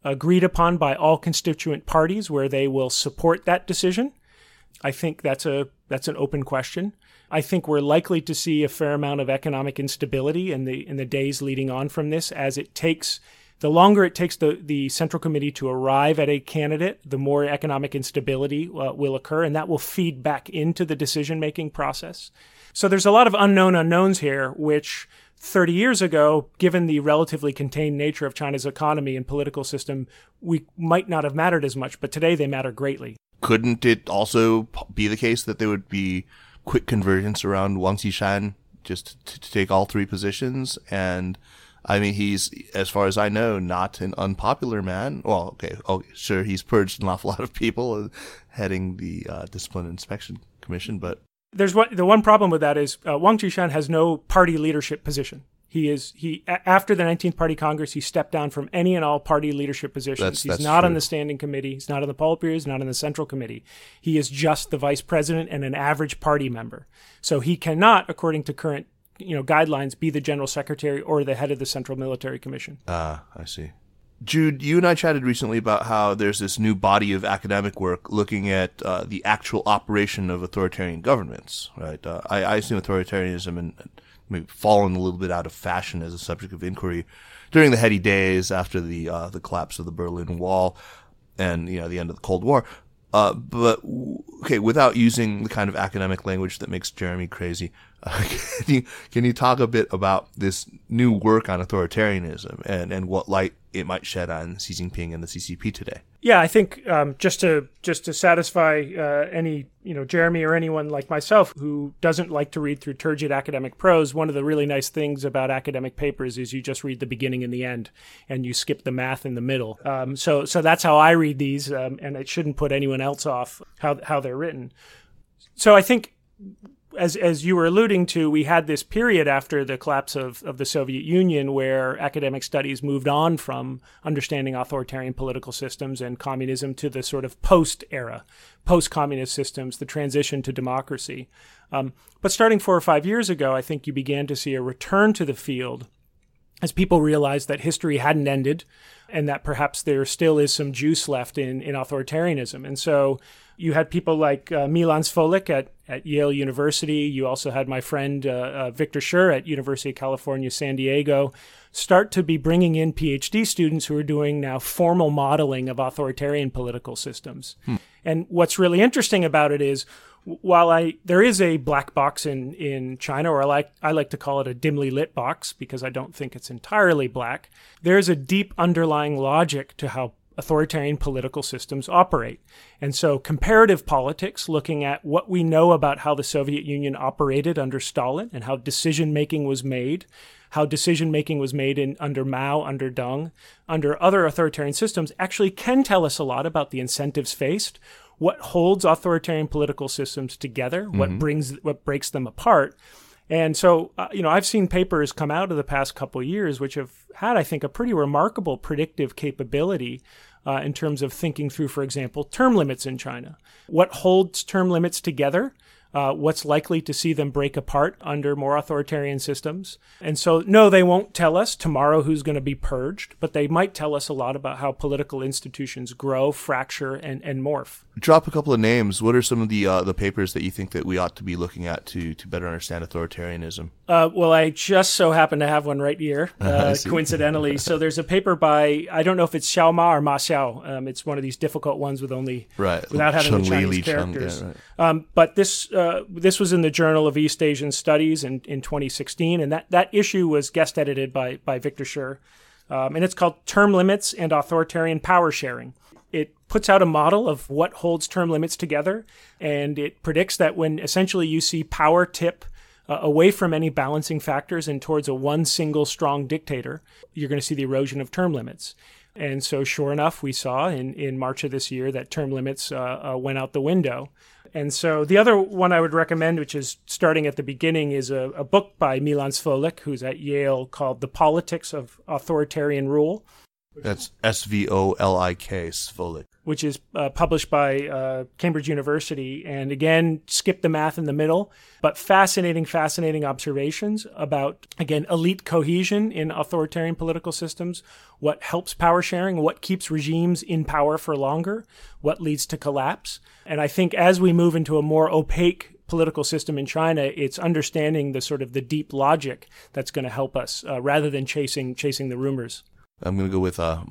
agreed upon by all constituent parties where they will support that decision? I think that's a that's an open question. I think we're likely to see a fair amount of economic instability in the in the days leading on from this as it takes the longer it takes the, the central committee to arrive at a candidate, the more economic instability uh, will occur, and that will feed back into the decision making process. So there's a lot of unknown unknowns here, which 30 years ago, given the relatively contained nature of China's economy and political system, we might not have mattered as much, but today they matter greatly. Couldn't it also be the case that there would be quick convergence around Wang Qishan just to, to take all three positions. And I mean, he's, as far as I know, not an unpopular man. Well, okay, oh, sure, he's purged an awful lot of people uh, heading the uh, Discipline Inspection Commission, but there's the one problem with that is uh, Wang Qishan has no party leadership position. He is he after the 19th Party Congress, he stepped down from any and all party leadership positions. That's- he's that's not on the standing committee. He's not on the Politburo. He's not on the Central Committee. He is just the vice president and an average party member. So he cannot, according to current you know guidelines, be the general secretary or the head of the Central Military Commission. Ah, I see. Jude, you and I chatted recently about how there's this new body of academic work looking at uh, the actual operation of authoritarian governments, right? Uh, I, I assume authoritarianism and maybe fallen a little bit out of fashion as a subject of inquiry during the heady days after the uh, the collapse of the Berlin Wall and you know the end of the Cold War. Uh, but okay, without using the kind of academic language that makes Jeremy crazy, uh, <laughs> can you can you talk a bit about this new work on authoritarianism and, and what light it might shed on Xi Jinping and the CCP today? Yeah, I think um, just to just to satisfy uh, any you know Jeremy or anyone like myself who doesn't like to read through turgid academic prose, one of the really nice things about academic papers is you just read the beginning and the end, and you skip the math in the middle. Um, so so that's how I read these, um, and it shouldn't put anyone else off how how they're written. So I think as as you were alluding to, we had this period after the collapse of, of the Soviet Union where academic studies moved on from understanding authoritarian political systems and communism to the sort of post era, post communist systems, the transition to democracy. Um, but starting four or five years ago, I think you began to see a return to the field as people realized that history hadn't ended and that perhaps there still is some juice left in, in authoritarianism. And so you had people like uh, Milan Svolik at, at Yale University. You also had my friend uh, uh, Victor Shih at University of California, San Diego, start to be bringing in PhD students who are doing now formal modeling of authoritarian political systems. And what's really interesting about it is while I there is a black box in in China, or I like I like to call it a dimly lit box because I don't think it's entirely black. There's a deep underlying logic to how authoritarian political systems operate. And so comparative politics, looking at what we know about how the Soviet Union operated under Stalin and how decision making was made, how decision making was made in under Mao, under Deng, under other authoritarian systems, actually can tell us a lot about the incentives faced, what holds authoritarian political systems together, what brings what breaks them apart. And so, uh, you know, I've seen papers come out of the past couple of years which have had, I think, a pretty remarkable predictive capability uh, in terms of thinking through, for example, term limits in China. What holds term limits together? Uh, what's likely to see them break apart under more authoritarian systems. And so, no, they won't tell us tomorrow who's going to be purged, but they might tell us a lot about how political institutions grow, fracture, and, and morph. Drop a couple of names. What are some of the uh, the papers that you think that we ought to be looking at to to better understand authoritarianism? Uh, well, I just so happen to have one right here, <laughs> uh, coincidentally. so there's a paper by I don't know if it's Xiao Ma or Ma Xiao. Um, it's one of these difficult ones with only Right. without having Chun the Chinese Li Chun, yeah, characters. right. um, but this uh, this was in the Journal of East Asian Studies in, in 2016, and that, that issue was guest edited by by Victor Shih, um, and it's called Term Limits and Authoritarian Power Sharing. It puts out a model of what holds term limits together, and it predicts that when essentially you see power tip uh, away from any balancing factors and towards a one single strong dictator, you're going to see the erosion of term limits. And so, sure enough, we saw in, in March of this year that term limits uh, uh, went out the window. And so, the other one I would recommend, which is starting at the beginning, is a, a book by Milan Svolik, who's at Yale, called The Politics of Authoritarian Rule That's S V O L I K Svolik. which is uh, published by uh, Cambridge University. And again, skip the math in the middle, but fascinating, fascinating observations about, again, elite cohesion in authoritarian political systems, what helps power sharing, what keeps regimes in power for longer, what leads to collapse. And I think as we move into a more opaque political system in China, it's understanding the sort of the deep logic that's going to help us uh, rather than chasing chasing the rumors. I'm gonna go with uh,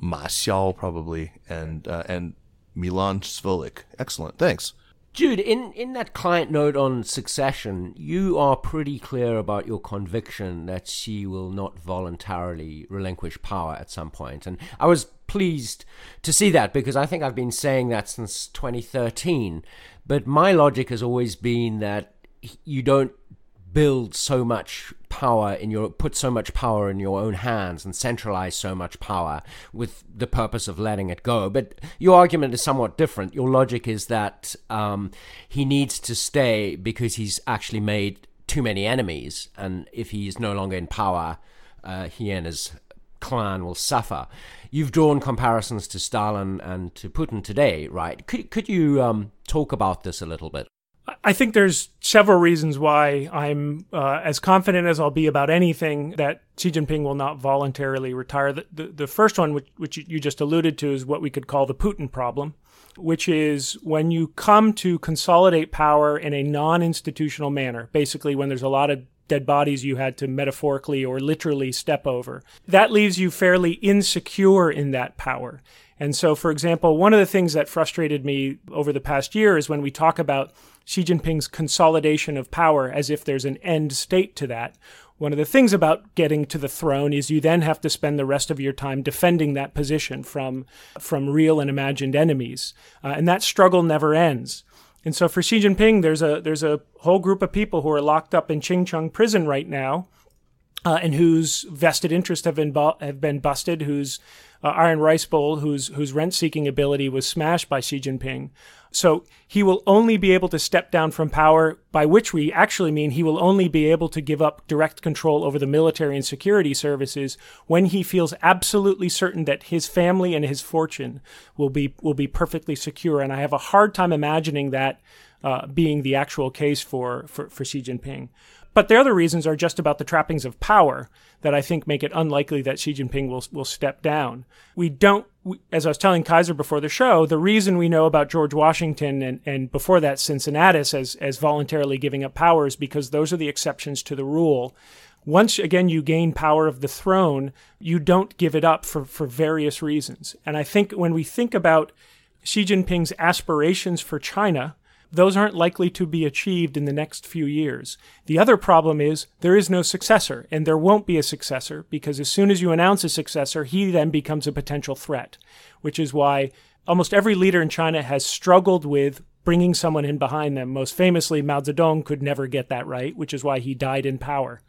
probably and uh, and Milan Svolik. Excellent. Thanks. Jude, in, in that client note on succession, you are pretty clear about your conviction that Xi will not voluntarily relinquish power at some point. And I was pleased to see that because I think I've been saying that since 2013. But my logic has always been that you don't build so much power in your put so much power in your own hands and centralize so much power with the purpose of letting it go but your argument is somewhat different your logic is that um, he needs to stay because he's actually made too many enemies and if he's no longer in power uh, he and his clan will suffer. You've drawn comparisons to Stalin and to Putin today, right? Could, could you um, talk about this a little bit? I think there's several reasons why I'm uh, as confident as I'll be about anything that Xi Jinping will not voluntarily retire. The, the, the first one, which, which you just alluded to, is what we could call the Putin problem, which is when you come to consolidate power in a non institutional manner, basically, when there's a lot of dead bodies you had to metaphorically or literally step over. That leaves you fairly insecure in that power. And so, for example, one of the things that frustrated me over the past year is when we talk about Xi Jinping's consolidation of power as if there's an end state to that. One of the things about getting to the throne is you then have to spend the rest of your time defending that position from, from real and imagined enemies. Uh, and that struggle never ends. And so for Xi Jinping, there's a there's a whole group of people who are locked up in Qincheng prison right now, uh, and whose vested interests have been bu- have been busted, whose uh, iron rice bowl, whose whose rent seeking ability was smashed by Xi Jinping. So he will only be able to step down from power, by which we actually mean he will only be able to give up direct control over the military and security services when he feels absolutely certain that his family and his fortune will be will be perfectly secure. And I have a hard time imagining that uh, being the actual case for, for, for Xi Jinping. But the other reasons are just about the trappings of power that I think make it unlikely that Xi Jinping will, will step down. We don't, as I was telling Kaiser before the show, the reason we know about George Washington and, and before that Cincinnatus as, as voluntarily giving up power is because those are the exceptions to the rule. Once again you gain power of the throne, you don't give it up for, for various reasons. And I think when we think about Xi Jinping's aspirations for China, those aren't likely to be achieved in the next few years. The other problem is there is no successor, and there won't be a successor because as soon as you announce a successor, he then becomes a potential threat, which is why almost every leader in China has struggled with bringing someone in behind them. Most famously, Mao Zedong could never get that right, which is why he died in power.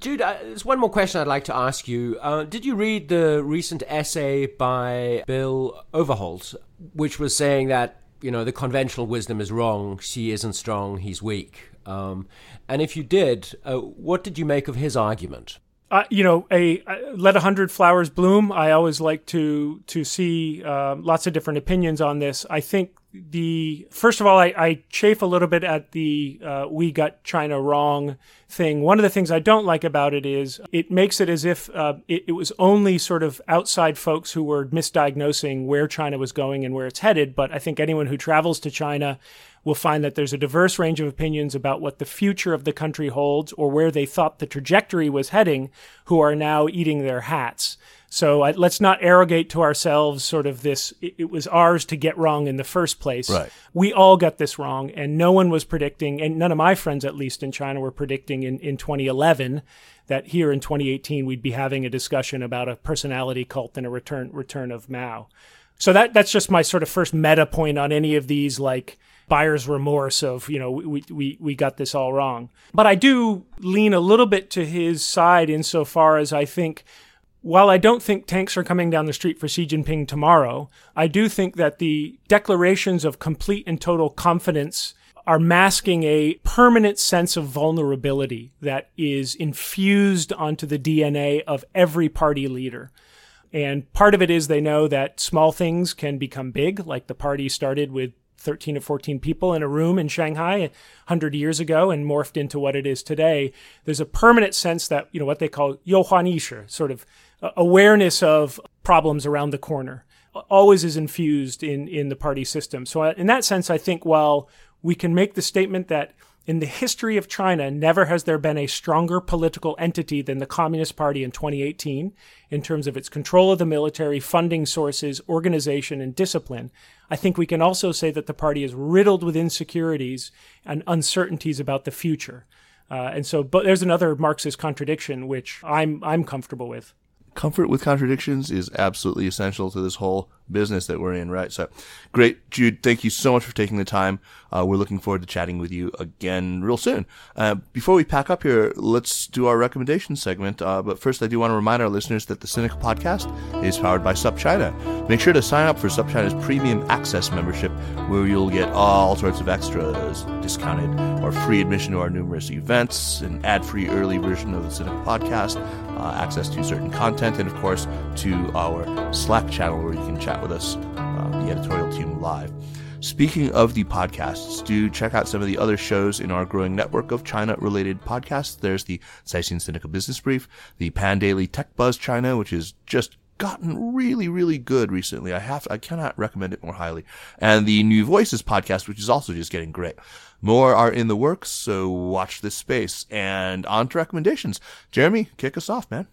Jude, uh, there's one more question I'd like to ask you. Uh, did you read the recent essay by Bill Overholt, which was saying that you know, the conventional wisdom is wrong. Xi isn't strong. He's weak. Um, and if you did, uh, what did you make of his argument? Uh, you know, a, a, let a hundred flowers bloom. I always like to to see uh, lots of different opinions on this. I think the first of all, I, I chafe a little bit at the uh, "we got China wrong" thing. One of the things I don't like about it is it makes it as if uh, it, it, was only sort of outside folks who were misdiagnosing where China was going and where it's headed. But I think anyone who travels to China will find that there's a diverse range of opinions about what the future of the country holds or where they thought the trajectory was heading, who are now eating their hats. So uh, let's not arrogate to ourselves sort of this, it, it, was ours to get wrong in the first place. Right. We all got this wrong, and no one was predicting, and none of my friends, at least in China, were predicting in, in 2011 that here in 2018 we'd be having a discussion about a personality cult and a return return of Mao. So that that's just my sort of first meta point on any of these like buyer's remorse of you know we, we we got this all wrong but i do lean a little bit to his side insofar as i think while I don't think tanks are coming down the street for Xi Jinping tomorrow, I do think that the declarations of complete and total confidence are masking a permanent sense of vulnerability that is infused onto the DNA of every party leader. And part of it is they know that small things can become big, like the party started with 13 or 14 people in a room in Shanghai 100 years ago and morphed into what it is today. There's a permanent sense that, you know, what they call youhuan yishi, sort of awareness of problems around the corner always is infused in in the party system. So uh, in that sense, I think while we can make the statement that in the history of China, never has there been a stronger political entity than the Communist Party in 2018 in terms of its control of the military, funding sources, organization, and discipline. I think we can also say that the party is riddled with insecurities and uncertainties about the future. Uh, and so, but there's another Marxist contradiction which I'm I'm comfortable with. Comfort with contradictions is absolutely essential to this whole business that we're in, right? So great, Jude. Thank you so much for taking the time. Uh, we're looking forward to chatting with you again real soon. Uh, before we pack up here, let's do our recommendation segment. Uh, but first, I do want to remind our listeners that the Sinica Podcast is powered by SupChina. Make sure to sign up for SupChina's premium access membership, where you'll get all sorts of extras, discounted or free admission to our numerous events, an ad-free early version of the Sinica Podcast, uh, access to certain content, and of course to our Slack channel where you can chat with us, uh, the editorial team live. Speaking of the podcasts, do check out some of the other shows in our growing network of China related podcasts. There's the Caixin Sinica Business Brief, the PanDaily Tech Buzz China, which is just gotten really, really good recently. I have, I cannot recommend it more highly. And the New Voices podcast, which is also just getting great. More are in the works, so watch this space. And on to recommendations. Jeremy, kick us off, man.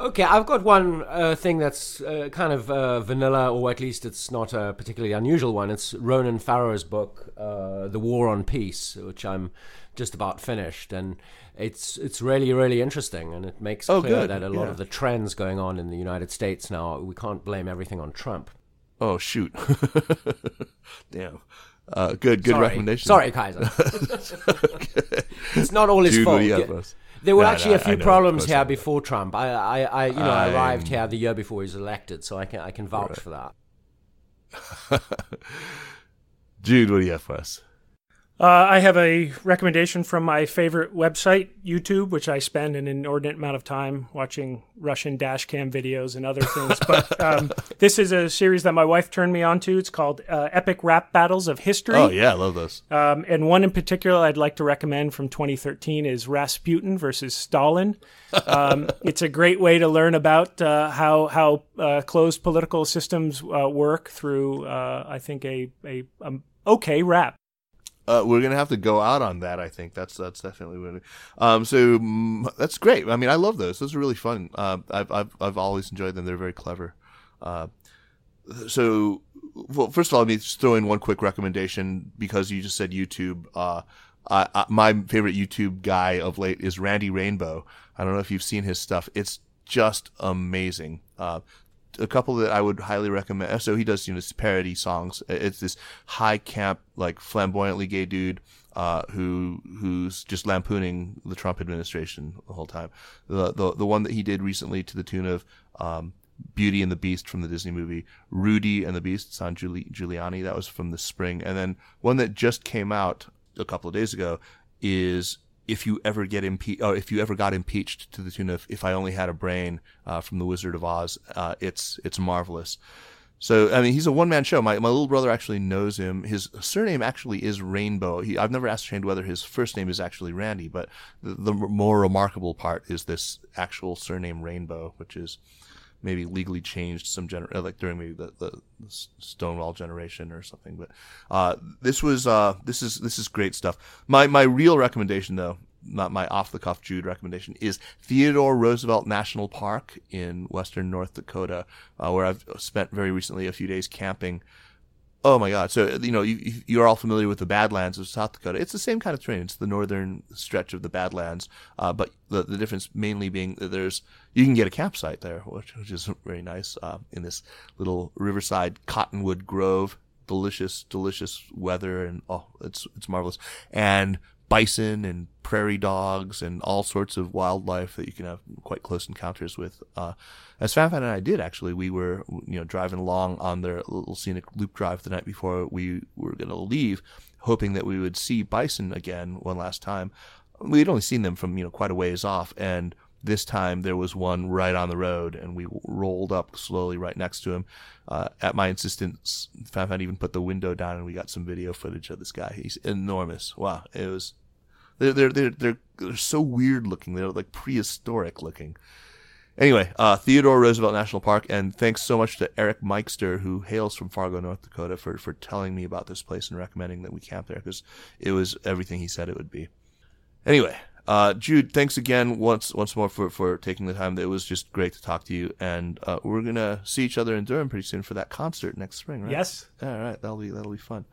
Okay, I've got one uh, thing that's uh, kind of uh, vanilla, or at least it's not a particularly unusual one. It's Ronan Farrow's book, uh, The War on Peace, which I'm just about finished, and it's it's really really interesting, and it makes Oh, clear good, that a lot yeah. of the trends going on in the United States now, we can't blame everything on Trump. Oh, shoot. <laughs> Damn. Uh, good, good Sorry. recommendation. Sorry, Kaiser. <laughs> <laughs> it's not all his Dude, fault. Do you have Ge- for us? There were No, actually no, a I few know, problems here before Trump. I, I, I you know, I'm- arrived here the year before he was elected, so I can I can vouch for that. <laughs> Jude, what do you have for us? Uh, I have a recommendation from my favorite website, YouTube, which I spend an inordinate amount of time watching Russian dash cam videos and other things. <laughs> But um, this is a series that my wife turned me on to. It's called uh, Epic Rap Battles of History. Oh, yeah, I love those. Um, and one in particular I'd like to recommend from 2013 is Rasputin versus Stalin. Um, <laughs> it's a great way to learn about uh, how how uh, closed political systems uh, work through, uh, I think, a, a um, okay rap. Uh, we're gonna have to go out on that. I think that's that's definitely what. Um, so mm, that's great. I mean, I love those. Those are really fun. Uh, I've I've I've always enjoyed them. They're very clever. Uh, so, well, first of all, let me just throw in one quick recommendation because you just said YouTube. Uh, I, I, my favorite YouTube guy of late is Randy Rainbow. I don't know if you've seen his stuff. It's just amazing. Uh, a couple that I would highly recommend. So he does, you know, parody songs. It's this high camp, like flamboyantly gay dude, uh, who, who's just lampooning the Trump administration the whole time. The, the, the one that he did recently to the tune of, um, Beauty and the Beast from the Disney movie, Rudy and the Beast, San Giuli- Giuliani. That was from the spring. And then one that just came out a couple of days ago is if you ever get impeached, or if you ever got impeached to the tune of "If I Only Had a Brain" uh, from The Wizard of Oz, uh, it's it's marvelous. So I mean, he's a one man show. My my little brother actually knows him. His surname actually is Rainbow. He, I've never ascertained whether his first name is actually Randy, but the, the more remarkable part is this actual surname Rainbow, which is maybe legally changed some gener- uh, like during maybe the, the, the Stonewall generation or something. But uh, this was uh, this is this is great stuff. My my real recommendation though, not my off the cuff Jude recommendation, is Theodore Roosevelt National Park in western North Dakota, uh, where I've spent very recently a few days camping. Oh my God! So you know you you're all familiar with the Badlands of South Dakota. It's the same kind of terrain. It's the northern stretch of the Badlands, uh, but the the difference mainly being that there's you can get a campsite there, which, which is <laughs> very nice uh, in this little riverside cottonwood grove. Delicious, delicious weather, and oh, it's it's marvelous. And bison and prairie dogs and all sorts of wildlife that you can have quite close encounters with. Uh, as Fanfan and I did actually, we were you know driving along on their little scenic loop drive the night before we were going to leave, hoping that we would see bison again one last time. We'd only seen them from you know quite a ways off, and this time there was one right on the road, and we rolled up slowly right next to him. Uh, at my insistence, Fanfan even put the window down, and we got some video footage of this guy. He's enormous. Wow, it was they're they're they're they're, they're so weird looking. They're like prehistoric looking. Anyway, uh, Theodore Roosevelt National Park, and thanks so much to Eric Mikester, who hails from Fargo, North Dakota, for for telling me about this place and recommending that we camp there because it was everything he said it would be. Anyway, uh, Jude, thanks again once once more for for taking the time. It was just great to talk to you, and uh, we're gonna see each other in Durham pretty soon for that concert next spring, right? Yes. All right, that'll be that'll be fun.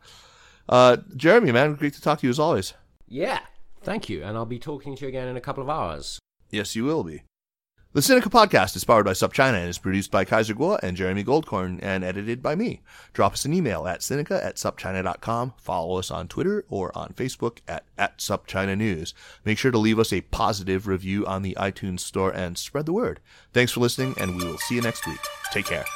Uh, Jeremy, man, great to talk to you as always. Yeah, thank you, and I'll be talking to you again in a couple of hours. Yes, you will be. The Sinica podcast is powered by SupChina and is produced by Kaiser Kuo and Jeremy Goldkorn and edited by me. Drop us an email at Sinica at SupChina.com. Follow us on Twitter or on Facebook at, at SupChina News. Make sure to leave us a positive review on the iTunes Store and spread the word. Thanks for listening, and we will see you next week. Take care.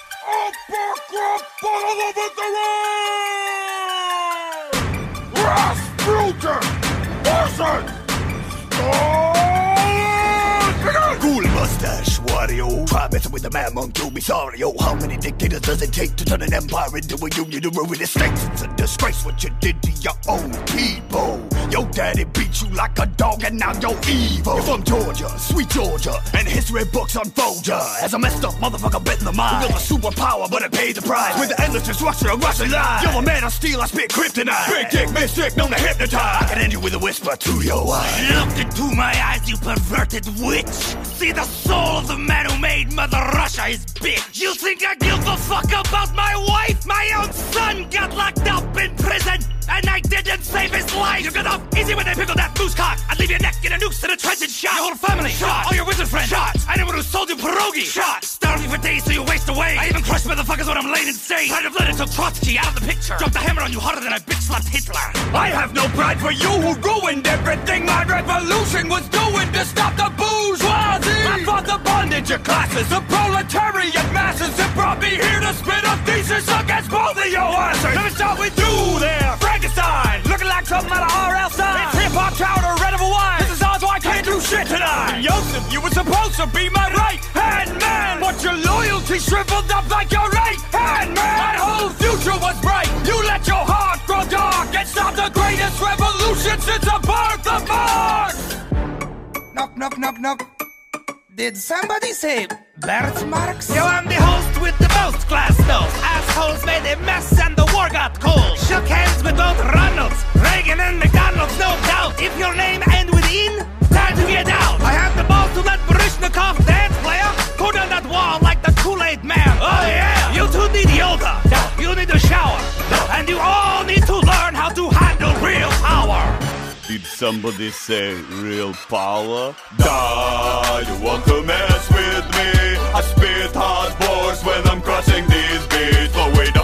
Cool mustache, Wario. Try messing with man monk, you'll be sorry. Oh, how many dictators does it take to turn an empire into a union to ruin the states? It's a disgrace what you did to your own people. Your daddy beat you like a dog, and now you're evil. You're from Georgia, sweet Georgia, and history books unfold ya as a messed up motherfucker bit in the mind. Built a superpower, but it paid the price with the endless destruction of Russian lies. You're a man of steel, I spit kryptonite. Big dick, mystic, known to hypnotize. I can end you with a whisper to your eyes. Look into my eyes, you perverted witch. See the soul of the man who made Mother Russia his bitch. You think I give a fuck about my wife? My own son got locked up in prison. And I didn't save his life! You get off easy when they pickle that moose cock! I'd leave your neck in a noose in a trench and shot! Your whole family! Shot! All your wizard friends! Shot! Anyone who sold you pierogi! Shot! Starving for days so you waste away! I even crushed motherfuckers when I'm laying in state! Pride of Lenin took Trotsky out of the picture! Dropped the hammer on you harder than I bitch slapped Hitler! I have no pride for you who ruined everything my revolution was doing to stop the bourgeoisie. I fought the bondage of classes, the proletariat masses, and brought me here to spit a thesis against both of your asses. Let me start with you there, Frankenstein, looking like something out of R.L. Stine. It's hip hop chowder, red of a wine. This is odds, so I can't do shit tonight. And Joseph, you were supposed to be my right hand man, but your loyalty shriveled up like your right hand man. My whole future was bright. You let your heart grow dark and stop the greatest revolution since the birth of Mars. Knock, knock, knock, knock. Did somebody say Bert Marx? Yo, I'm the host with the most class notes. Assholes made a mess and the war got somebody say real power? Die, you want to mess with me? I spit hard bars when I'm crushing these beats. Oh, Blow it up